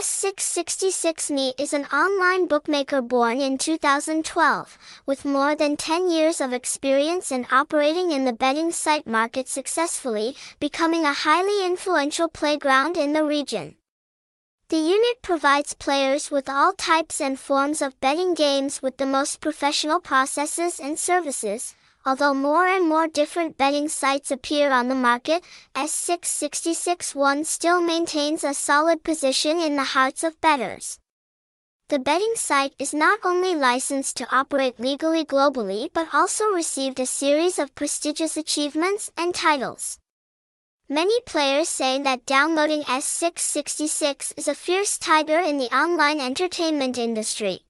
S666me is an online bookmaker born in 2012, with more than 10 years of experience in operating in the betting site market successfully, becoming a highly influential playground in the region. The unit provides players with all types and forms of betting games with the most professional processes and services, Although more and more different betting sites appear on the market, S666one still maintains a solid position in the hearts of bettors. The betting site is not only licensed to operate legally globally but also received a series of prestigious achievements and titles. Many players say that downloading S666 is a fierce tiger in the online entertainment industry.